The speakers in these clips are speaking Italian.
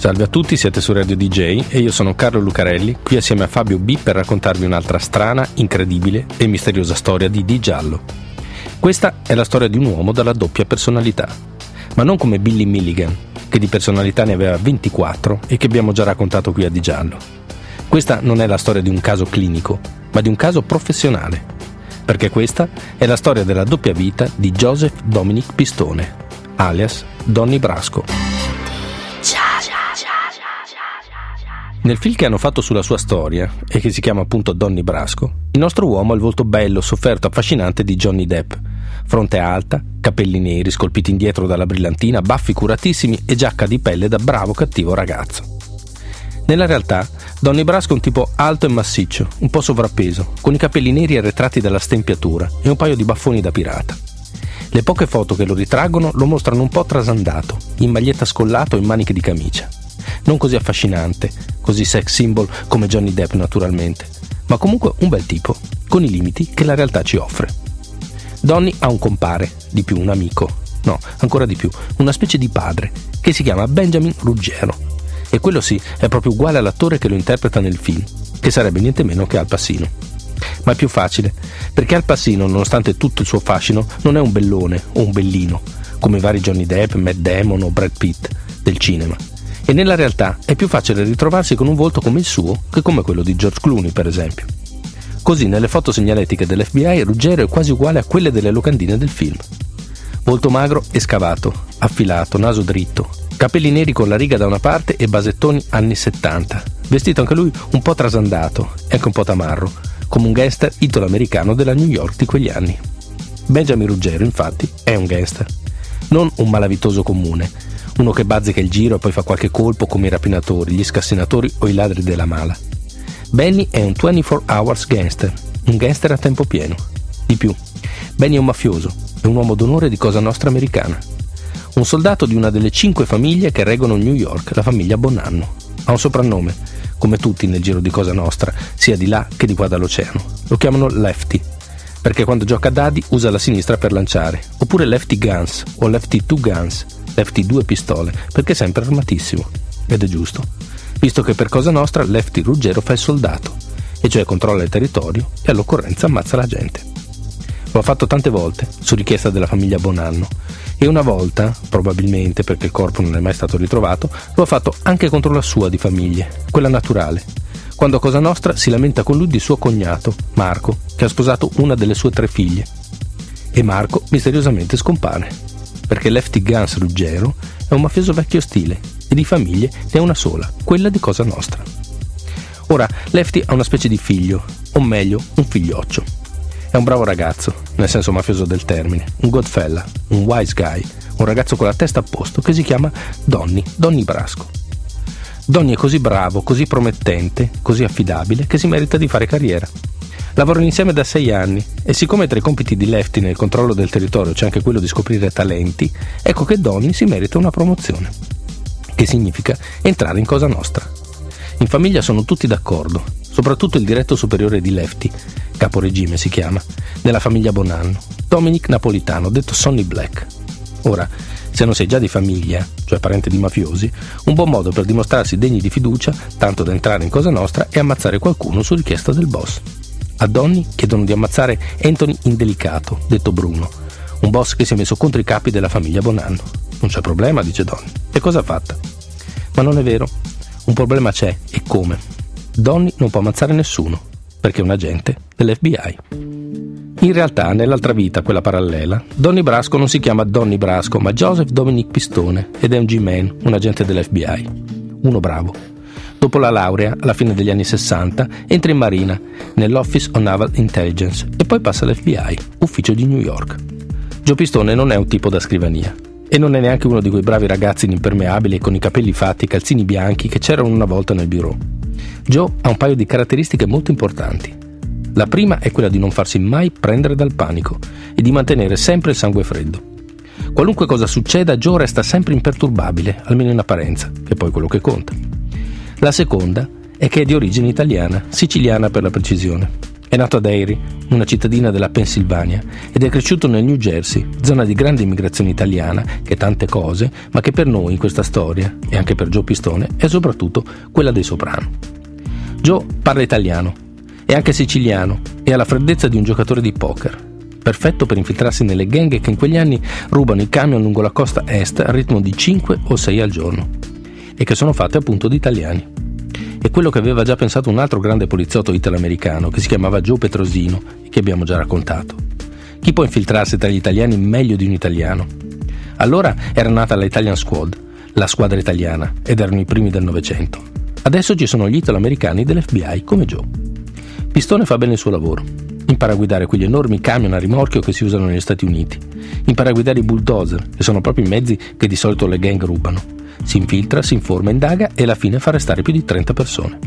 Salve a tutti, siete su Radio DJ e io sono Carlo Lucarelli, qui assieme a Fabio B per raccontarvi un'altra strana, incredibile e misteriosa storia di Di Giallo. Questa è la storia di un uomo dalla doppia personalità, ma non come Billy Milligan, che di personalità ne aveva 24 e che abbiamo già raccontato qui a Di Giallo. Questa non è la storia di un caso clinico, ma di un caso professionale, perché questa è la storia della doppia vita di Joseph Dominic Pistone, alias Donny Brasco. Nel film che hanno fatto sulla sua storia, e che si chiama appunto Donny Brasco, il nostro uomo ha il volto bello, sofferto, affascinante di Johnny Depp. Fronte alta, capelli neri scolpiti indietro dalla brillantina, baffi curatissimi e giacca di pelle da bravo cattivo ragazzo. Nella realtà, Donny Brasco è un tipo alto e massiccio, un po' sovrappeso, con i capelli neri arretrati dalla stempiatura e un paio di baffoni da pirata. Le poche foto che lo ritraggono lo mostrano un po' trasandato, in maglietta scollato e in maniche di camicia non così affascinante, così sex symbol come Johnny Depp naturalmente, ma comunque un bel tipo, con i limiti che la realtà ci offre. Donny ha un compare, di più un amico, no, ancora di più, una specie di padre, che si chiama Benjamin Ruggero. E quello sì, è proprio uguale all'attore che lo interpreta nel film, che sarebbe niente meno che Al Pacino. Ma è più facile, perché Al Pacino, nonostante tutto il suo fascino, non è un bellone o un bellino, come i vari Johnny Depp, Matt Damon o Brad Pitt del cinema e nella realtà è più facile ritrovarsi con un volto come il suo che come quello di George Clooney, per esempio. Così nelle foto segnaletiche dell'FBI Ruggero è quasi uguale a quelle delle locandine del film. Volto magro e scavato, affilato, naso dritto, capelli neri con la riga da una parte e basettoni anni 70, vestito anche lui un po' trasandato e anche un po' tamarro, come un gangster italo-americano della New York di quegli anni. Benjamin Ruggero, infatti, è un gangster, non un malavitoso comune, uno che bazzica il giro e poi fa qualche colpo come i rapinatori, gli scassinatori o i ladri della mala. Benny è un 24 hours gangster, un gangster a tempo pieno. Di più, Benny è un mafioso, è un uomo d'onore di Cosa Nostra americana. Un soldato di una delle cinque famiglie che reggono New York, la famiglia Bonanno. Ha un soprannome, come tutti nel giro di Cosa Nostra, sia di là che di qua dall'oceano. Lo chiamano Lefty, perché quando gioca a dadi usa la sinistra per lanciare, oppure Lefty Guns o Lefty Two Guns, Lefty due pistole, perché è sempre armatissimo. Ed è giusto, visto che per Cosa Nostra Lefty Ruggero fa il soldato, e cioè controlla il territorio e all'occorrenza ammazza la gente. Lo ha fatto tante volte, su richiesta della famiglia Bonanno, e una volta, probabilmente perché il corpo non è mai stato ritrovato, lo ha fatto anche contro la sua di famiglie, quella naturale, quando a Cosa Nostra si lamenta con lui di suo cognato, Marco, che ha sposato una delle sue tre figlie. E Marco misteriosamente scompare perché Lefty Guns Ruggero è un mafioso vecchio stile e di famiglie ne ha una sola, quella di Cosa Nostra. Ora, Lefty ha una specie di figlio, o meglio, un figlioccio. È un bravo ragazzo, nel senso mafioso del termine, un godfella, un wise guy, un ragazzo con la testa a posto che si chiama Donny, Donny Brasco. Donny è così bravo, così promettente, così affidabile che si merita di fare carriera. Lavorano insieme da sei anni e siccome tra i compiti di Lefty nel controllo del territorio c'è anche quello di scoprire talenti, ecco che Donny si merita una promozione, che significa entrare in Cosa Nostra. In famiglia sono tutti d'accordo, soprattutto il diretto superiore di Lefty, caporegime si chiama, nella famiglia Bonanno, Dominic Napolitano, detto Sonny Black. Ora, se non sei già di famiglia, cioè parente di mafiosi, un buon modo per dimostrarsi degni di fiducia, tanto da entrare in Cosa Nostra, è ammazzare qualcuno su richiesta del boss. A Donny chiedono di ammazzare Anthony Indelicato, detto Bruno, un boss che si è messo contro i capi della famiglia Bonanno. Non c'è problema, dice Donny. E cosa ha fatta? Ma non è vero. Un problema c'è, e come? Donny non può ammazzare nessuno, perché è un agente dell'FBI. In realtà, nell'altra vita, quella parallela, Donny Brasco non si chiama Donny Brasco, ma Joseph Dominic Pistone ed è un G-Man, un agente dell'FBI. Uno bravo, Dopo la laurea, alla fine degli anni 60, entra in marina, nell'Office of Naval Intelligence e poi passa all'FBI, ufficio di New York. Joe Pistone non è un tipo da scrivania e non è neanche uno di quei bravi ragazzi impermeabili con i capelli fatti e calzini bianchi che c'erano una volta nel bureau. Joe ha un paio di caratteristiche molto importanti. La prima è quella di non farsi mai prendere dal panico e di mantenere sempre il sangue freddo. Qualunque cosa succeda, Joe resta sempre imperturbabile, almeno in apparenza, che è poi quello che conta. La seconda è che è di origine italiana, siciliana per la precisione. È nato ad Erie, una cittadina della Pennsylvania, ed è cresciuto nel New Jersey, zona di grande immigrazione italiana, che è tante cose, ma che per noi in questa storia, e anche per Joe Pistone, è soprattutto quella dei soprano. Joe parla italiano, è anche siciliano e ha la freddezza di un giocatore di poker perfetto per infiltrarsi nelle gang che in quegli anni rubano i camion lungo la costa est al ritmo di 5 o 6 al giorno e che sono fatte appunto di italiani. È quello che aveva già pensato un altro grande poliziotto italo-americano che si chiamava Joe Petrosino e che abbiamo già raccontato. Chi può infiltrarsi tra gli italiani meglio di un italiano? Allora era nata la Italian Squad, la squadra italiana, ed erano i primi del Novecento. Adesso ci sono gli italo-americani dell'FBI come Joe. Pistone fa bene il suo lavoro impara a guidare quegli enormi camion a rimorchio che si usano negli Stati Uniti, impara a guidare i bulldozer, che sono proprio i mezzi che di solito le gang rubano. Si infiltra, si informa, indaga e alla fine fa arrestare più di 30 persone.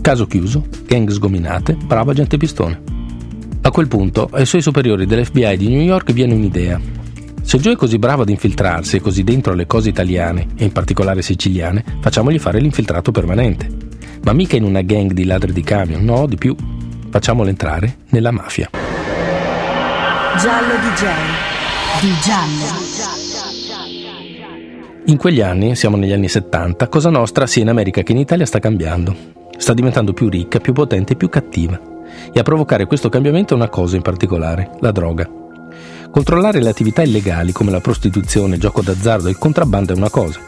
Caso chiuso, gang sgominate, bravo agente pistone. A quel punto ai suoi superiori dell'FBI di New York viene un'idea. Se Joe è così bravo ad infiltrarsi e così dentro alle cose italiane, e in particolare siciliane, facciamogli fare l'infiltrato permanente. Ma mica in una gang di ladri di camion, no, di più. Facciamolo entrare nella mafia. Giallo DJ di Giallo. In quegli anni, siamo negli anni 70, Cosa Nostra sia in America che in Italia sta cambiando. Sta diventando più ricca, più potente e più cattiva. E a provocare questo cambiamento è una cosa in particolare, la droga. Controllare le attività illegali come la prostituzione, il gioco d'azzardo e il contrabbando è una cosa.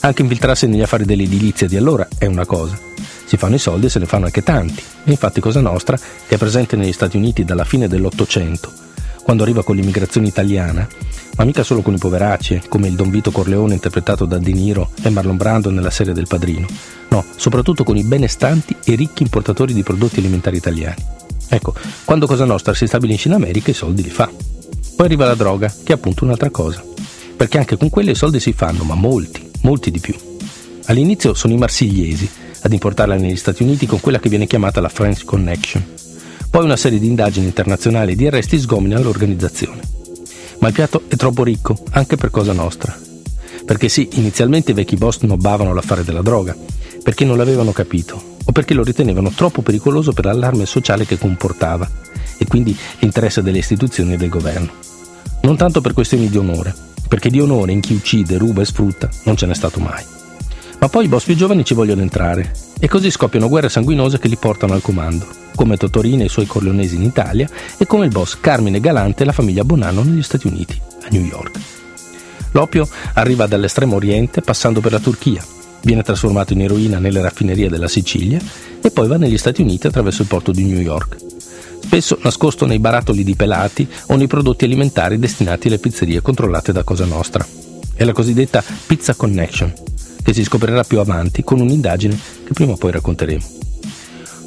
Anche infiltrarsi negli affari dell'edilizia di allora è una cosa si fanno i soldi e se ne fanno anche tanti. E infatti Cosa Nostra, che è presente negli Stati Uniti dalla fine dell'Ottocento, quando arriva con l'immigrazione italiana, ma mica solo con i poveracci, come il Don Vito Corleone interpretato da De Niro e Marlon Brando nella serie del Padrino. No, soprattutto con i benestanti e ricchi importatori di prodotti alimentari italiani. Ecco, quando Cosa Nostra si stabilisce in America i soldi li fa. Poi arriva la droga, che è appunto un'altra cosa. Perché anche con quelle i soldi si fanno, ma molti, molti di più. All'inizio sono i marsigliesi, ad importarla negli Stati Uniti con quella che viene chiamata la French Connection. Poi una serie di indagini internazionali e di arresti sgomina l'organizzazione. Ma il piatto è troppo ricco, anche per cosa nostra. Perché sì, inizialmente i vecchi boss nobbavano l'affare della droga, perché non l'avevano capito, o perché lo ritenevano troppo pericoloso per l'allarme sociale che comportava, e quindi l'interesse delle istituzioni e del governo. Non tanto per questioni di onore, perché di onore in chi uccide, ruba e sfrutta non ce n'è stato mai. Ma poi i boss più giovani ci vogliono entrare e così scoppiano guerre sanguinose che li portano al comando, come Totorino e i suoi corleonesi in Italia e come il boss Carmine Galante e la famiglia Bonanno negli Stati Uniti, a New York. L'opio arriva dall'estremo oriente passando per la Turchia, viene trasformato in eroina nelle raffinerie della Sicilia e poi va negli Stati Uniti attraverso il porto di New York. Spesso nascosto nei barattoli di pelati o nei prodotti alimentari destinati alle pizzerie controllate da Cosa Nostra. È la cosiddetta Pizza Connection, che si scoprirà più avanti con un'indagine che prima o poi racconteremo.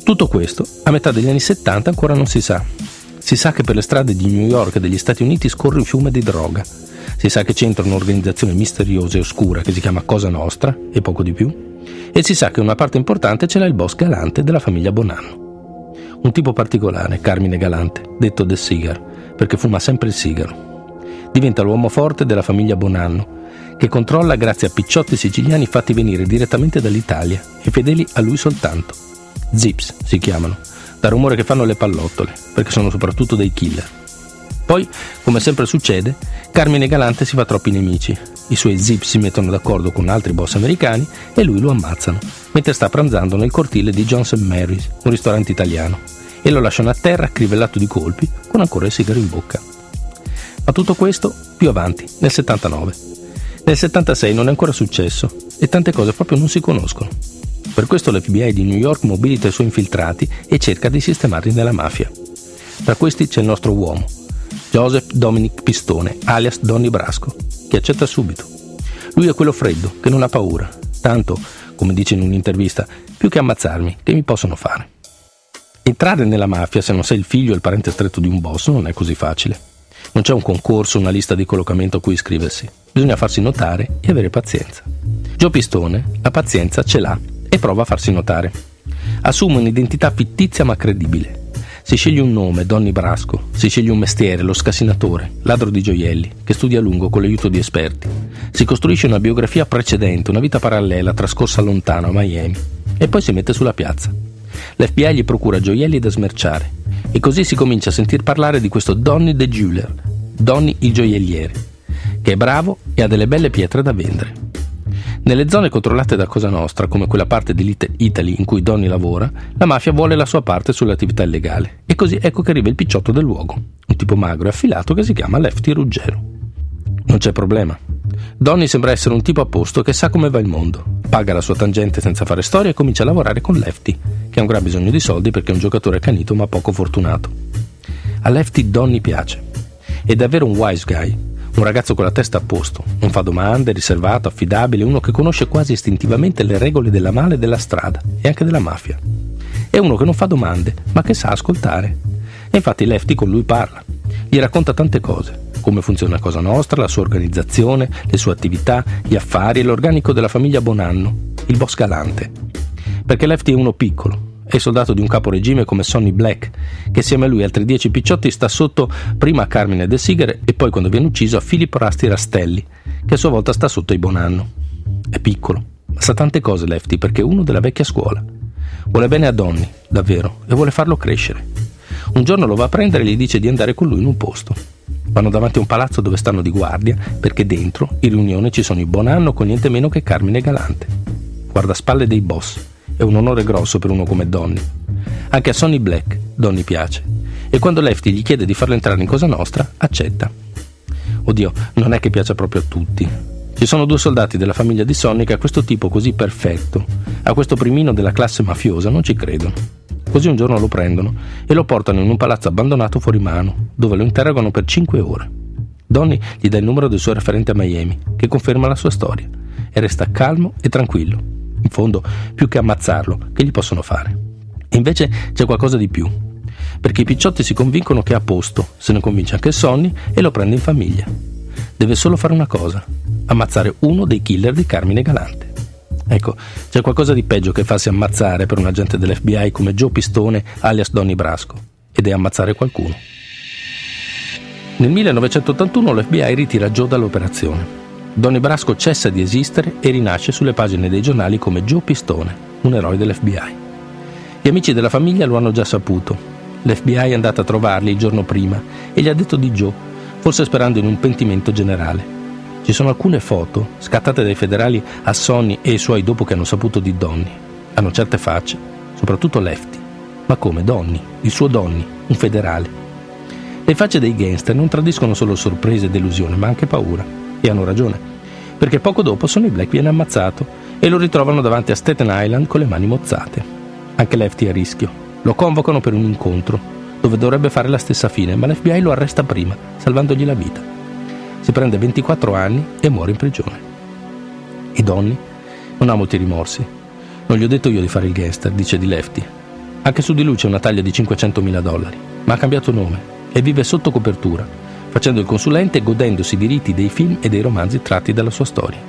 Tutto questo a metà degli anni 70 ancora non si sa. Si sa che per le strade di New York e degli Stati Uniti scorre un fiume di droga. Si sa che c'entra un'organizzazione misteriosa e oscura che si chiama Cosa Nostra e poco di più. E si sa che una parte importante ce l'ha il boss Galante della famiglia Bonanno. Un tipo particolare, Carmine Galante, detto The Cigar, perché fuma sempre il sigaro. Diventa l'uomo forte della famiglia Bonanno che controlla grazie a picciotti siciliani fatti venire direttamente dall'Italia e fedeli a lui soltanto. Zips si chiamano, dal rumore che fanno le pallottole, perché sono soprattutto dei killer. Poi, come sempre succede, Carmine Galante si fa troppi nemici. I suoi zip si mettono d'accordo con altri boss americani e lui lo ammazzano, mentre sta pranzando nel cortile di Johnson Mary's, un ristorante italiano, e lo lasciano a terra crivellato di colpi con ancora il sigaro in bocca. Ma tutto questo più avanti, nel 79. Nel 76 non è ancora successo e tante cose proprio non si conoscono. Per questo l'FBI di New York mobilita i suoi infiltrati e cerca di sistemarli nella mafia. Tra questi c'è il nostro uomo, Joseph Dominic Pistone, alias Donny Brasco, che accetta subito. Lui è quello freddo, che non ha paura, tanto, come dice in un'intervista, più che ammazzarmi, che mi possono fare. Entrare nella mafia se non sei il figlio o il parente stretto di un boss non è così facile. Non c'è un concorso, una lista di collocamento a cui iscriversi. Bisogna farsi notare e avere pazienza. Gio Pistone la pazienza ce l'ha e prova a farsi notare. Assume un'identità fittizia ma credibile. Si sceglie un nome, Donny Brasco, si sceglie un mestiere, lo scassinatore, ladro di gioielli, che studia a lungo con l'aiuto di esperti. Si costruisce una biografia precedente, una vita parallela trascorsa lontano a Miami, e poi si mette sulla piazza. L'FBI gli procura gioielli da smerciare, e così si comincia a sentir parlare di questo Donny the Jeweler, Donny il gioielliere, che è bravo e ha delle belle pietre da vendere. Nelle zone controllate da Cosa Nostra, come quella parte di Italy in cui Donny lavora, la mafia vuole la sua parte sull'attività illegale. E così ecco che arriva il picciotto del luogo, un tipo magro e affilato che si chiama Lefty Ruggero. Non c'è problema. Donny sembra essere un tipo a posto che sa come va il mondo. Paga la sua tangente senza fare storia e comincia a lavorare con Lefty, che ha un gran bisogno di soldi perché è un giocatore canito ma poco fortunato. A Lefty Donny piace. È davvero un wise guy, un ragazzo con la testa a posto, non fa domande, riservato, affidabile, uno che conosce quasi istintivamente le regole della male della strada e anche della mafia. È uno che non fa domande, ma che sa ascoltare. E infatti Lefty con lui parla. Gli racconta tante cose, come funziona Cosa Nostra, la sua organizzazione, le sue attività, gli affari e l'organico della famiglia Bonanno, il boss galante. Perché Lefty è uno piccolo, è soldato di un caporegime come Sonny Black, che assieme a lui e altri dieci picciotti sta sotto prima a Carmine De Sigare e poi quando viene ucciso a Filippo Rasti Rastelli, che a sua volta sta sotto i Bonanno. È piccolo, ma sa tante cose Lefty perché è uno della vecchia scuola. Vuole bene a Donny, davvero, e vuole farlo crescere. Un giorno lo va a prendere e gli dice di andare con lui in un posto. Vanno davanti a un palazzo dove stanno di guardia perché dentro, in riunione, ci sono i Bonanno con niente meno che Carmine Galante. Guarda spalle dei boss è un onore grosso per uno come Donny. Anche a Sonny Black Donny piace. E quando Lefty gli chiede di farlo entrare in Cosa Nostra, accetta. Oddio, non è che piaccia proprio a tutti. Ci sono due soldati della famiglia di Sonny che a questo tipo così perfetto, a questo primino della classe mafiosa, non ci credono. Così un giorno lo prendono e lo portano in un palazzo abbandonato fuori mano, dove lo interrogano per cinque ore. Donny gli dà il numero del suo referente a Miami, che conferma la sua storia, e resta calmo e tranquillo. In fondo, più che ammazzarlo, che gli possono fare? E invece c'è qualcosa di più. Perché i picciotti si convincono che è a posto, se ne convince anche Sonny e lo prende in famiglia. Deve solo fare una cosa, ammazzare uno dei killer di Carmine Galante. Ecco, c'è qualcosa di peggio che farsi ammazzare per un agente dell'FBI come Joe Pistone alias Donny Brasco, ed è ammazzare qualcuno. Nel 1981 l'FBI ritira Joe dall'operazione Donny Brasco cessa di esistere e rinasce sulle pagine dei giornali come Joe Pistone, un eroe dell'FBI. Gli amici della famiglia lo hanno già saputo. L'FBI è andata a trovarli il giorno prima e gli ha detto di Joe, forse sperando in un pentimento generale. Ci sono alcune foto scattate dai federali a Sonny e ai suoi dopo che hanno saputo di Donny. Hanno certe facce, soprattutto Lefty. Ma come Donny, il suo Donny, un federale. Le facce dei gangster non tradiscono solo sorpresa e delusione, ma anche paura. E hanno ragione, perché poco dopo Sonny Black viene ammazzato e lo ritrovano davanti a Staten Island con le mani mozzate. Anche Lefty è a rischio. Lo convocano per un incontro, dove dovrebbe fare la stessa fine, ma l'FBI lo arresta prima, salvandogli la vita. Si prende 24 anni e muore in prigione. E Donny non ha molti rimorsi. Non gli ho detto io di fare il gangster, dice di Lefty. Anche su di lui c'è una taglia di 500.000 dollari, ma ha cambiato nome e vive sotto copertura facendo il consulente e godendosi i diritti dei film e dei romanzi tratti dalla sua storia.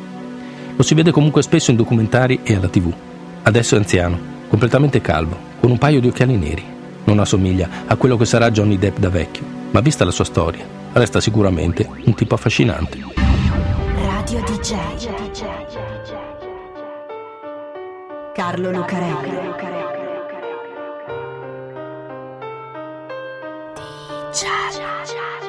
Lo si vede comunque spesso in documentari e alla tv. Adesso è anziano, completamente calvo, con un paio di occhiali neri. Non assomiglia a quello che sarà Johnny Depp da vecchio, ma vista la sua storia, resta sicuramente un tipo affascinante. Radio DJ Carlo Lucarelli DJ